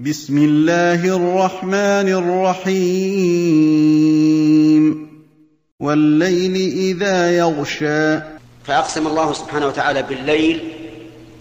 بسم الله الرحمن الرحيم. والليل إذا يغشى. فأقسم الله سبحانه وتعالى بالليل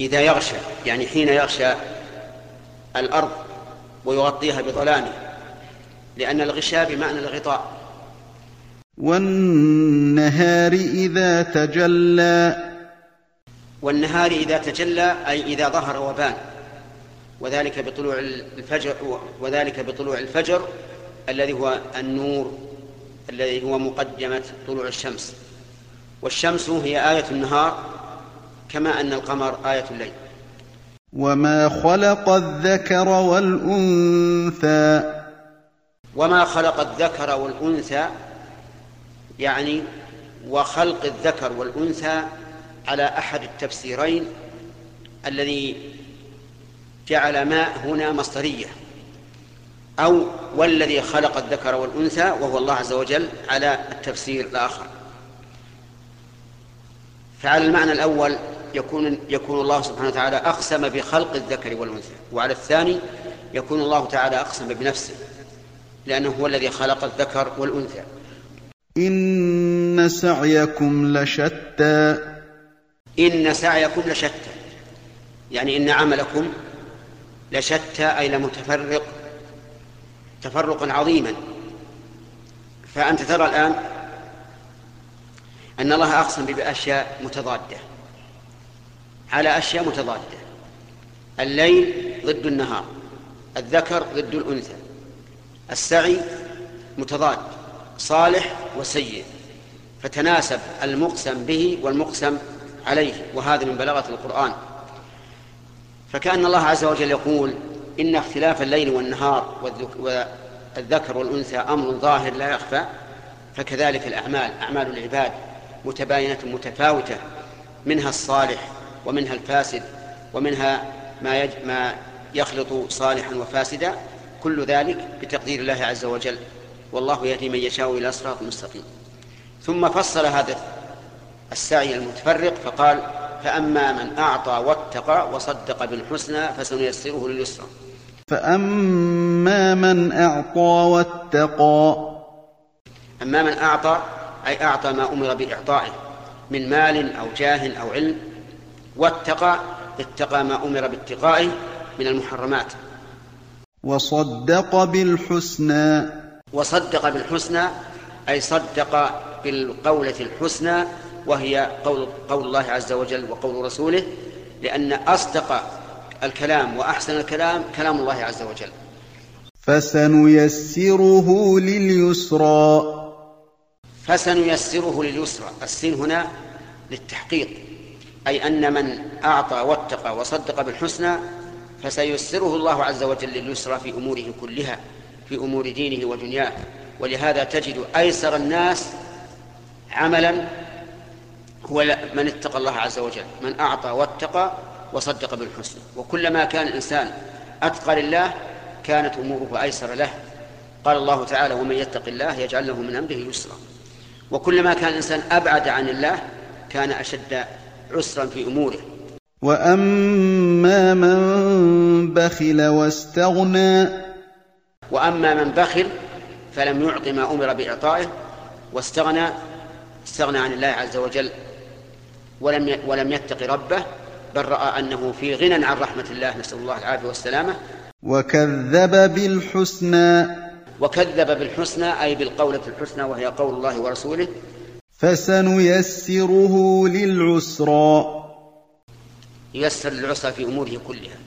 إذا يغشى يعني حين يغشى الأرض ويغطيها بظلامه لأن الغشاء بمعنى الغطاء. والنهار إذا تجلى. والنهار إذا تجلى أي إذا ظهر وبان. وذلك بطلوع الفجر وذلك بطلوع الفجر الذي هو النور الذي هو مقدمة طلوع الشمس. والشمس هي آية النهار كما أن القمر آية الليل. وما خلق الذكر والأنثى. وما خلق الذكر والأنثى يعني وخلق الذكر والأنثى على أحد التفسيرين الذي جعل ماء هنا مصدرية. أو والذي خلق الذكر والأنثى وهو الله عز وجل على التفسير الآخر. فعلى المعنى الأول يكون يكون الله سبحانه وتعالى أقسم بخلق الذكر والأنثى وعلى الثاني يكون الله تعالى أقسم بنفسه لأنه هو الذي خلق الذكر والأنثى. إن سعيكم لشتى. إن سعيكم لشتى يعني إن عملكم لشتى أي لمتفرق تفرقا عظيما. فأنت ترى الآن أن الله أقسم بأشياء متضادة على أشياء متضادة. الليل ضد النهار الذكر ضد الأنثى السعي متضاد صالح وسيء. فتناسب المقسم به والمقسم عليه وهذا من بلاغة القرآن. فكأن الله عز وجل يقول إن اختلاف الليل والنهار والذكر والأنثى أمر ظاهر لا يخفى فكذلك الأعمال أعمال العباد متباينة متفاوتة منها الصالح ومنها الفاسد ومنها ما يج... ما يخلط صالحا وفاسدا كل ذلك بتقدير الله عز وجل. والله يهدي من يشاء إلى صراط مستقيم. ثم فصل هذا السعي المتفرق فقال فأما من أعطى واتقى وصدق بالحسنى فسنيسره لليسرى. فأما من أعطى واتقى. أما من أعطى أي أعطى ما أمر بإعطائه من مال أو جاه أو علم واتقى اتقى ما أمر باتقائه من المحرمات. وصدق بالحسنى. وصدق بالحسنى أي صدق بالقولة الحسنى وهي قول, قول الله عز وجل وقول رسوله لأن أصدق الكلام وأحسن الكلام كلام الله عز وجل. فسنيسره لليسرى. فسنيسره لليسرى. السين هنا للتحقيق أي أن من أعطى واتقى وصدق بالحسنى فسيسره الله عز وجل لليسرى في أموره كلها في أمور دينه ودنياه. ولهذا تجد أيسر الناس عملا هو من اتقى الله عز وجل من أعطى واتقى وصدق بالحسنى. وكلما كان الإنسان أتقى لله كانت أموره أيسر له. قال الله تعالى ومن يتق الله يجعل له من أمره يسرا. وكلما كان الإنسان أبعد عن الله كان أشد عسرا في أموره. وأما من بخل واستغنى وأما من بخل فلم يعط ما أمر بإعطائه واستغنى استغنى عن الله عز وجل. ولم ولم يتق ربه بل رأى أنه في غنى عن رحمة الله نسأل الله العافية والسلامة. وكذب بالحسنى. وكذب بالحسنى أي بالقولة الحسنى وهي قول الله ورسوله. فسنيسره للعسرى. ييسر للعسرى في أموره كلها.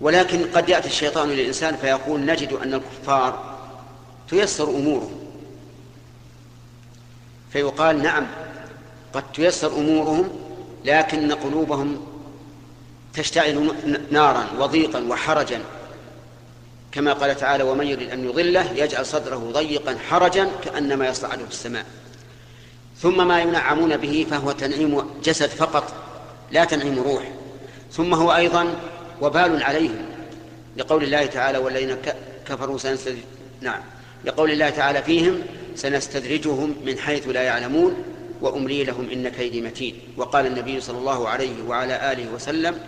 ولكن قد يأتي الشيطان للإنسان فيقول نجد أن الكفار تيسر أمورهم فيقال نعم قد تيسر أمورهم لكن قلوبهم تشتعل نارا وضيقا وحرجا. كما قال تعالى ومن يريد أن يضله يجعل صدره ضيقا حرجا كأنما يصعد في السماء. ثم ما ينعمون به فهو تنعيم جسد فقط لا تنعيم روح. ثم هو أيضا وبال عليهم. لقول الله تعالى والذين كفروا سنستدرج نعم. لقول الله تعالى فيهم سنستدرجهم من حيث لا يعلمون. وأملي لهم إن كيدي متين. وقال النبي صلى الله عليه وعلى آله وسلم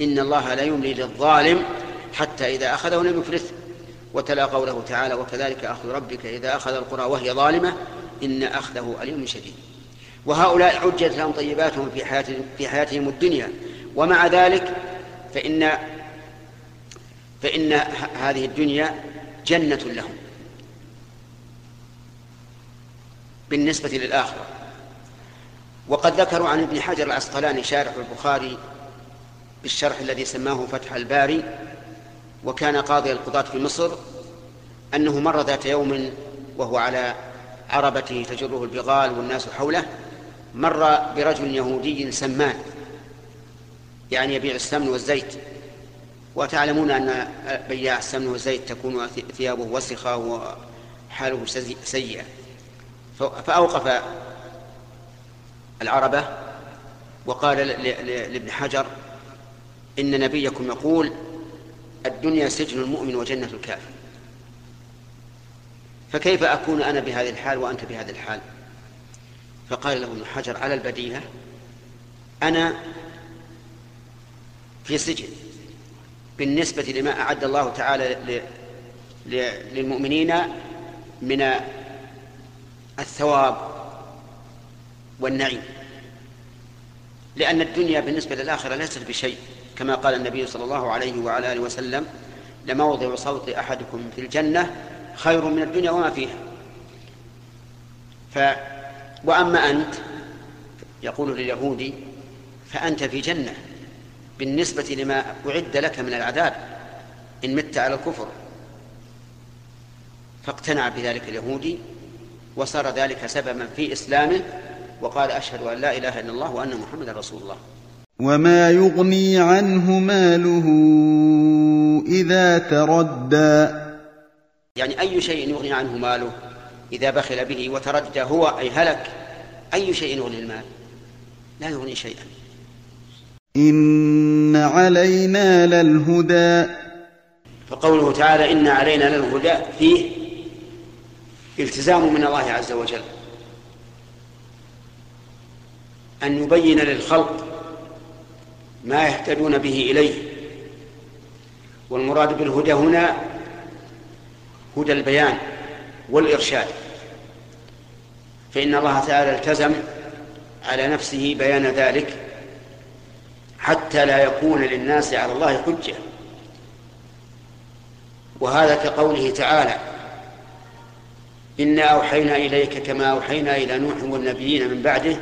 إن الله لا يملي للظالم حتى إذا أخذه لم يفلته وتلا قوله تعالى وكذلك أخذ ربك إذا أخذ القرى وهي ظالمة إن أخذه أليم شديد. وهؤلاء عجلت لهم طيباتهم في حياتهم في حياتهم الدنيا. ومع ذلك فإن فإن هذه الدنيا جنة لهم. بالنسبة للآخرة. وقد ذكروا عن ابن حجر العسقلاني شارح البخاري بالشرح الذي سماه فتح الباري وكان قاضي القضاة في مصر أنه مر ذات يوم وهو على عربته تجره البغال والناس حوله مر برجل يهودي سمان يعني يبيع السمن والزيت. وتعلمون أن بياع السمن والزيت تكون ثيابه وسخة وحاله سيئة. فأوقف العربة وقال لابن حجر إن نبيكم يقول الدنيا سجن المؤمن وجنة الكافر. فكيف أكون أنا بهذه الحال وأنت بهذه الحال؟ فقال له ابن حجر على البديهة أنا في سجن بالنسبة لما أعد الله تعالى للمؤمنين من الثواب والنعيم. لأن الدنيا بالنسبة للآخرة ليست بشيء كما قال النبي صلى الله عليه وعلى آله وسلم لموضع صوت أحدكم في الجنة خير من الدنيا وما فيها. ف وأما أنت يقول لليهودي فأنت في جنة بالنسبة لما أعد لك من العذاب إن مت على الكفر. فاقتنع بذلك اليهودي وصار ذلك سببا في إسلامه وقال أشهد أن لا إله إلا الله وأن محمدا رسول الله. وما يغني عنه ماله إذا تردى. يعني أي شيء يغني عنه ماله إذا بخل به وتردى هو أي هلك أي شيء يغني المال؟ لا يغني شيئا. إن علينا للهدى. فقوله تعالى إن علينا للهدى فيه التزام من الله عز وجل. أن يبين للخلق ما يهتدون به إليه. والمراد بالهدى هنا هدى البيان والإرشاد. فإن الله تعالى التزم على نفسه بيان ذلك حتى لا يكون للناس على الله حجة. وهذا كقوله تعالى إنا أوحينا إليك كما أوحينا إلى نوح والنبيين من بعده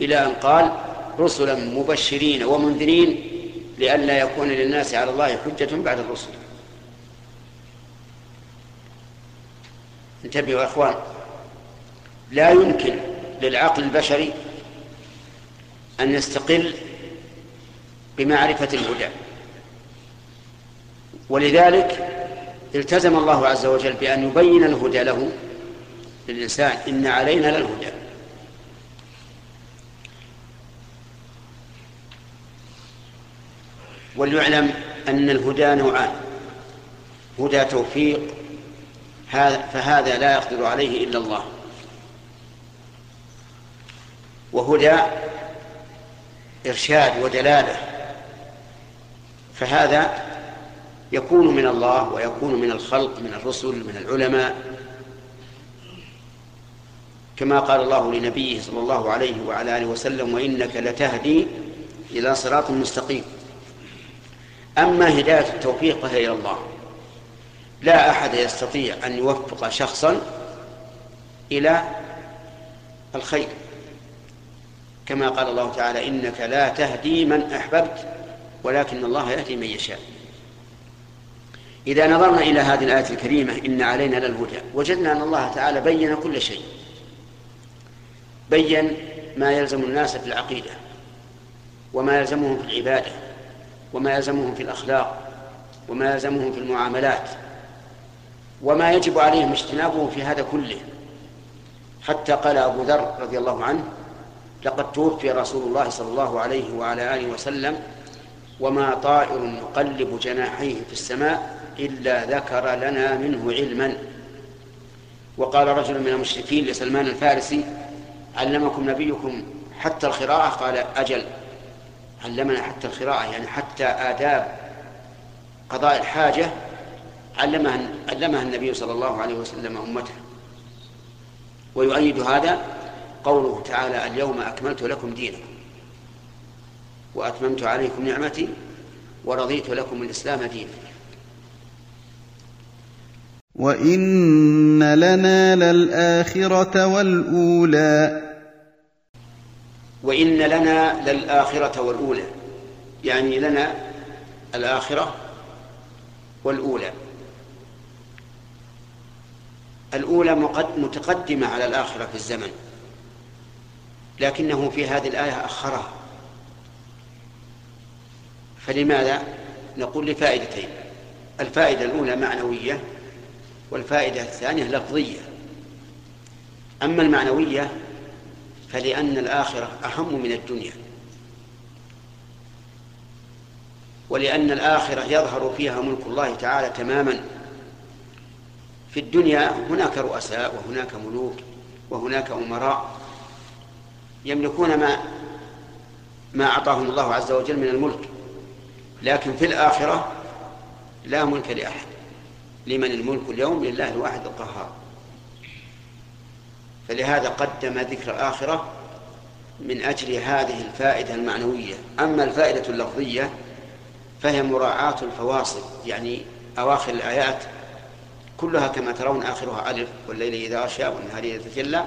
إلى أن قال رسلا مبشرين ومنذرين لئلا يكون للناس على الله حجة بعد الرسل. انتبهوا يا إخوان. لا يمكن للعقل البشري أن يستقل بمعرفة الهدى. ولذلك التزم الله عز وجل بأن يبين الهدى له للإنسان إن علينا للهدى. وليعلم أن الهدى نوعان. هدى توفيق فهذا لا يقدر عليه إلا الله. وهدى إرشاد ودلالة. فهذا يكون من الله ويكون من الخلق من الرسل من العلماء. كما قال الله لنبيه صلى الله عليه وعلى آله وسلم وإنك لتهدي إلى صراط مستقيم. أما هداية التوفيق فهي إلى الله. لا أحد يستطيع أن يوفق شخصا إلى الخير. كما قال الله تعالى إنك لا تهدي من أحببت ولكن الله يهدي من يشاء. إذا نظرنا إلى هذه الآية الكريمة إن علينا للهدى وجدنا أن الله تعالى بين كل شيء. بين ما يلزم الناس في العقيدة وما يلزمهم في العبادة وما يلزمهم في الأخلاق وما يلزمهم في المعاملات وما يجب عليهم اجتنابه في هذا كله. حتى قال أبو ذر رضي الله عنه لقد توفي رسول الله صلى الله عليه وعلى آله وسلم وما طائر يقلب جناحيه في السماء إلا ذكر لنا منه علما. وقال رجل من المشركين لسلمان الفارسي علمكم نبيكم حتى القراءة؟ قال أجل. علمنا حتى القراءة يعني حتى آداب قضاء الحاجة علمها علمها النبي صلى الله عليه وسلم أمته. ويؤيد هذا قوله تعالى اليوم أكملت لكم دينكم وأتممت عليكم نعمتي ورضيت لكم الإسلام دينا. وإن لنا للآخرة والأولى. وإن لنا للآخرة والأولى. يعني لنا الآخرة والأولى. الأولى متقدمة على الآخرة في الزمن. لكنه في هذه الآية أخرها. فلماذا؟ نقول لفائدتين. الفائدة الأولى معنوية والفائدة الثانية لفظية. أما المعنوية فلأن الآخرة أهم من الدنيا. ولأن الآخرة يظهر فيها ملك الله تعالى تماما. في الدنيا هناك رؤساء وهناك ملوك وهناك أمراء يملكون ما ما أعطاهم الله عز وجل من الملك. لكن في الآخرة لا ملك لأحد. لمن الملك اليوم؟ لله الواحد القهار. فلهذا قدم ذكر الآخرة من أجل هذه الفائدة المعنوية. أما الفائدة اللفظية فهي مراعاة الفواصل يعني أواخر الآيات كلها كما ترون آخرها ألف والليل إذا غشى والنهار إذا تجلى.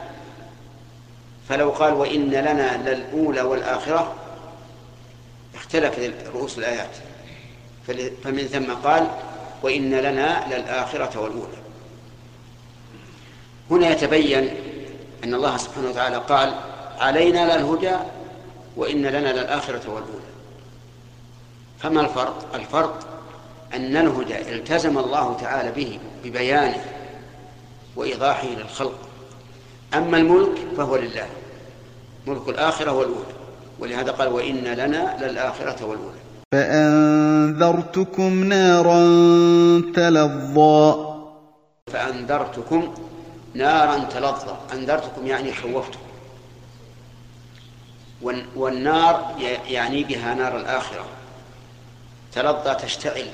فلو قال وإن لنا للأولى والآخرة اختلفت رؤوس الآيات. فمن ثم قال وإن لنا للآخرة والأولى. هنا يتبين أن الله سبحانه وتعالى قال علينا للهدى وإن لنا للآخرة والأولى. فما الفرق؟ الفرق أن الهدى التزم الله تعالى به ببيانه وإيضاحه للخلق. أما الملك فهو لله. ملك الآخرة والأولى. ولهذا قال وإن لنا للآخرة والأولى. فأنذرتكم نارا تلظى. فأنذرتكم نارا تلظى أنذرتكم يعني خوفتكم. والنار يعني بها نار الآخرة. تلظى تشتعل.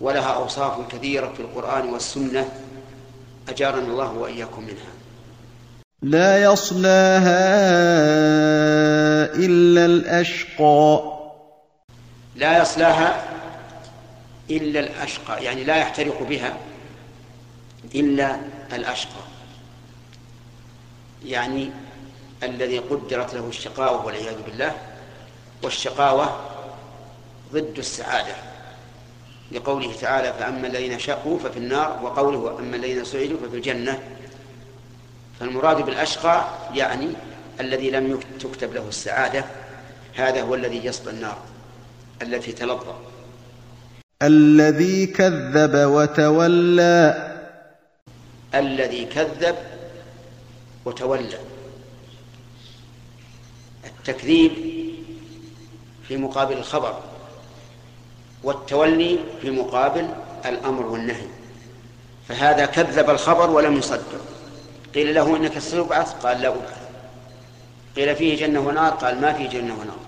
ولها أوصاف كثيرة في القرآن والسنة. أجارنا الله وإياكم منها. لا يصلاها إلا الأشقى. لا يصلاها إلا الأشقى يعني لا يحترق بها. إلا الأشقى. يعني الذي قدرت له الشقاوة والعياذ بالله والشقاوة ضد السعادة. لقوله تعالى فأما الذين شقوا ففي النار وقوله أما الذين سعدوا ففي الجنة. فالمراد بالأشقى يعني الذي لم تكتب له السعادة. هذا هو الذي يصل النار التي تلظى. الذي كذب وتولى الذي كذب وتولى. التكذيب في مقابل الخبر والتولي في مقابل الأمر والنهي. فهذا كذب الخبر ولم يصدق. قيل له إنك ستبعث؟ قال لا أبعث. قيل فيه جنة ونار؟ قال ما فيه جنة ونار.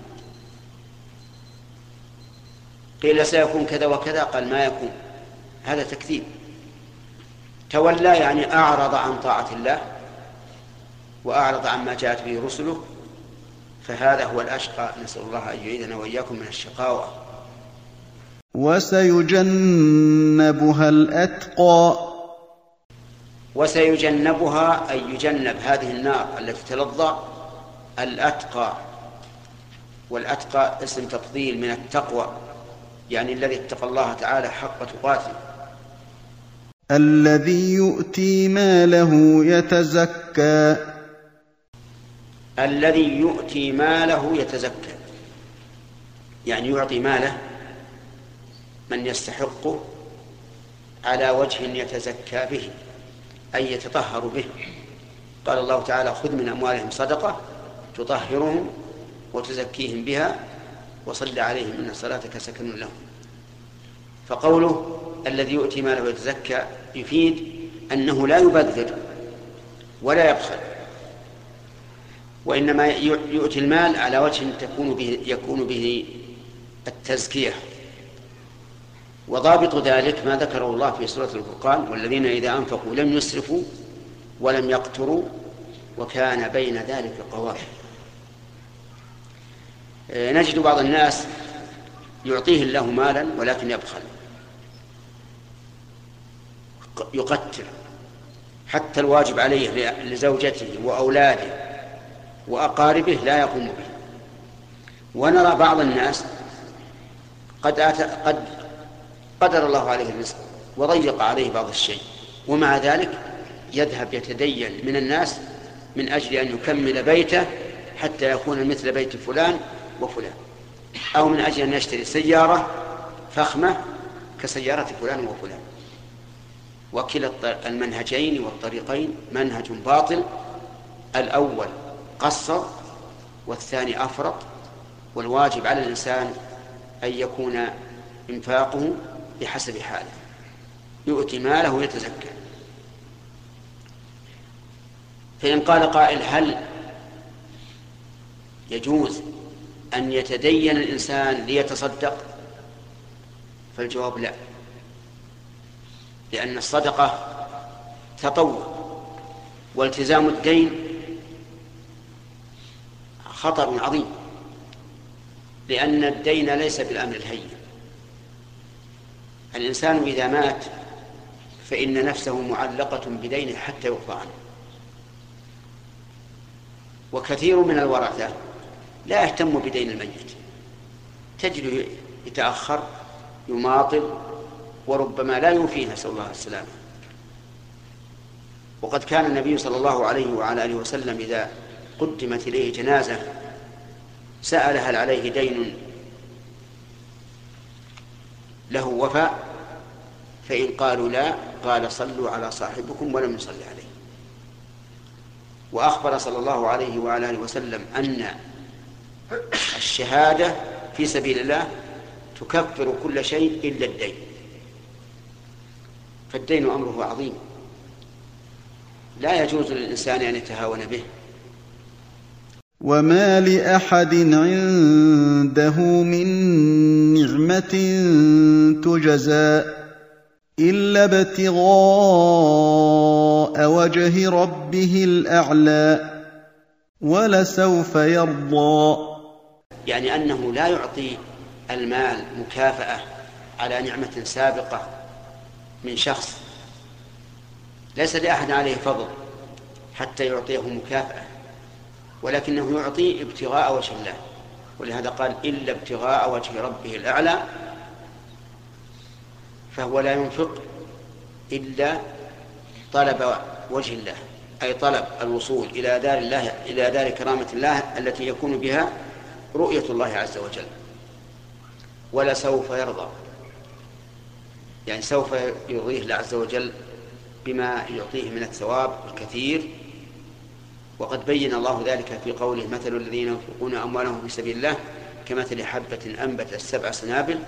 قيل سيكون كذا وكذا؟ قال ما يكون. هذا تكذيب. تولى يعني أعرض عن طاعة الله وأعرض عما جاءت به رسله فهذا هو الأشقى. نسأل الله أن يعيذنا وإياكم من الشقاوة. وسيجنبها الأتقى. وسيجنبها أي يجنب هذه النار التي تلظى الأتقى. والأتقى اسم تفضيل من التقوى يعني الذي اتقى الله تعالى حق تقاته. الذي يؤتي ماله يتزكى. الذي يؤتي ماله يتزكى. يعني يعطي ماله من يستحقه على وجه يتزكى به أي يتطهر به. قال الله تعالى خذ من أموالهم صدقة تطهرهم وتزكيهم بها وصل عليهم إن صلاتك سكن لهم. فقوله الذي يؤتي ماله يتزكى يفيد أنه لا يبذر ولا يبخل وإنما يؤتي المال على وجه تكون به يكون به التزكية. وضابط ذلك ما ذكره الله في سورة الفرقان والذين إذا أنفقوا لم يسرفوا ولم يقتروا وكان بين ذلك قوام آه، نجد بعض الناس يعطيه الله مالا ولكن يبخل. يقتل حتى الواجب عليه لزوجته وأولاده وأقاربه لا يقوم به. ونرى بعض الناس قد آت قد قدر الله عليه الرزق وضيق عليه بعض الشيء ومع ذلك يذهب يتدين من الناس من أجل أن يكمل بيته حتى يكون مثل بيت فلان وفلان أو من أجل أن يشتري سيارة فخمة كسيارة فلان وفلان. وكلا المنهجين والطريقين منهج باطل الأول قصر والثاني أفرط والواجب على الإنسان أن يكون إنفاقه بحسب حاله يؤتي ماله ويتزكى. فإن قال قائل هل يجوز أن يتدين الإنسان ليتصدق؟ فالجواب لا. لأن الصدقة تطوع والتزام الدين خطر عظيم لأن الدين ليس بالأمر الهين. الإنسان إذا مات فإن نفسه معلقة بدينه حتى يقضى عنه. وكثير من الورثة لا يهتم بدين الميت. تجد يتأخر يماطل وربما لا يوفيه نسأل الله السلامة. وقد كان النبي صلى الله عليه وعلى آله وسلم إذا قدمت إليه جنازة سأل هل عليه دين له وفاء فإن قالوا لا قال صلوا على صاحبكم ولم يصلي عليه. وأخبر صلى الله عليه وعلى آله وسلم أن الشهادة في سبيل الله تكفر كل شيء إلا الدين. فالدين أمره عظيم. لا يجوز للإنسان أن يتهاون به. وما لأحد عنده من نعمة تجزى إلا ابتغاء وجه ربه الأعلى ولسوف يرضى. يعني أنه لا يعطي المال مكافأة على نعمة سابقة من شخص ليس لأحد عليه فضل حتى يعطيه مكافأة ولكنه يعطي ابتغاء وجه الله. ولهذا قال إلا ابتغاء وجه ربه الأعلى فهو لا ينفق إلا طلب وجه الله أي طلب الوصول إلى دار الله إلى دار كرامة الله التي يكون بها رؤية الله عز وجل. ولسوف يرضى. يعني سوف يرضيه الله عز وجل بما يعطيه من الثواب الكثير. وقد بين الله ذلك في قوله مثل الذين ينفقون أموالهم في سبيل الله كمثل حبة أنبتت سبع سنابل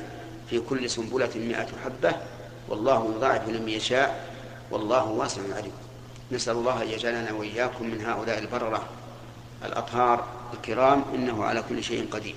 في كل سنبلة مئة حبة. والله يضاعف لمن يشاء والله واسع عليم. نسأل الله أن يجعلنا وإياكم من هؤلاء البررة الأطهار الكرام إنه على كل شيء قدير.